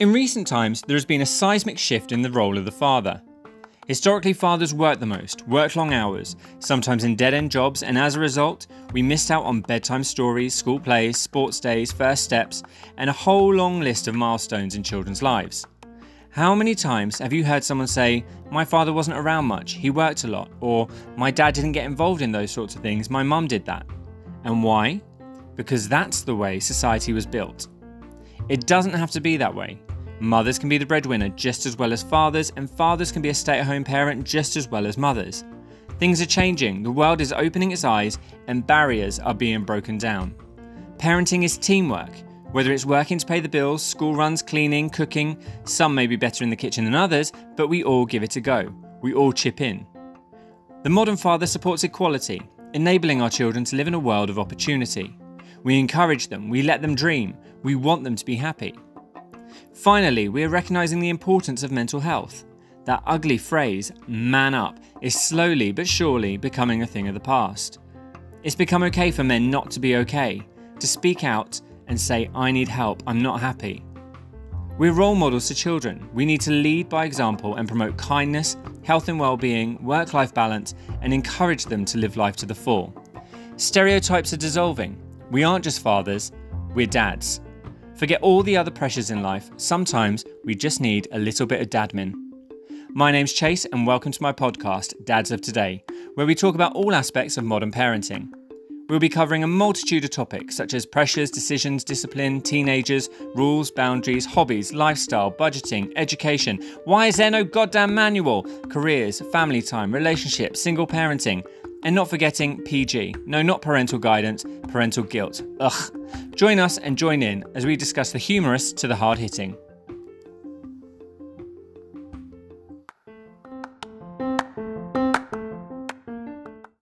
In recent times, there has been a seismic shift in the role of the father. Historically, fathers worked the most, worked long hours, sometimes in dead end jobs, and as a result, we missed out on bedtime stories, school plays, sports days, first steps, and a whole long list of milestones in children's lives. How many times have you heard someone say, My father wasn't around much, he worked a lot, or My dad didn't get involved in those sorts of things, my mum did that? And why? Because that's the way society was built. It doesn't have to be that way. Mothers can be the breadwinner just as well as fathers, and fathers can be a stay at home parent just as well as mothers. Things are changing, the world is opening its eyes, and barriers are being broken down. Parenting is teamwork. Whether it's working to pay the bills, school runs, cleaning, cooking, some may be better in the kitchen than others, but we all give it a go. We all chip in. The modern father supports equality, enabling our children to live in a world of opportunity. We encourage them, we let them dream, we want them to be happy. Finally, we are recognising the importance of mental health. That ugly phrase, man up, is slowly but surely becoming a thing of the past. It's become okay for men not to be okay, to speak out and say, I need help, I'm not happy. We're role models to children. We need to lead by example and promote kindness, health and well-being, work-life balance, and encourage them to live life to the full. Stereotypes are dissolving. We aren't just fathers, we're dads. Forget all the other pressures in life, sometimes we just need a little bit of dadmin. My name's Chase, and welcome to my podcast, Dads of Today, where we talk about all aspects of modern parenting. We'll be covering a multitude of topics such as pressures, decisions, discipline, teenagers, rules, boundaries, hobbies, lifestyle, budgeting, education. Why is there no goddamn manual? Careers, family time, relationships, single parenting. And not forgetting PG. No, not parental guidance, parental guilt. Ugh. Join us and join in as we discuss the humorous to the hard hitting.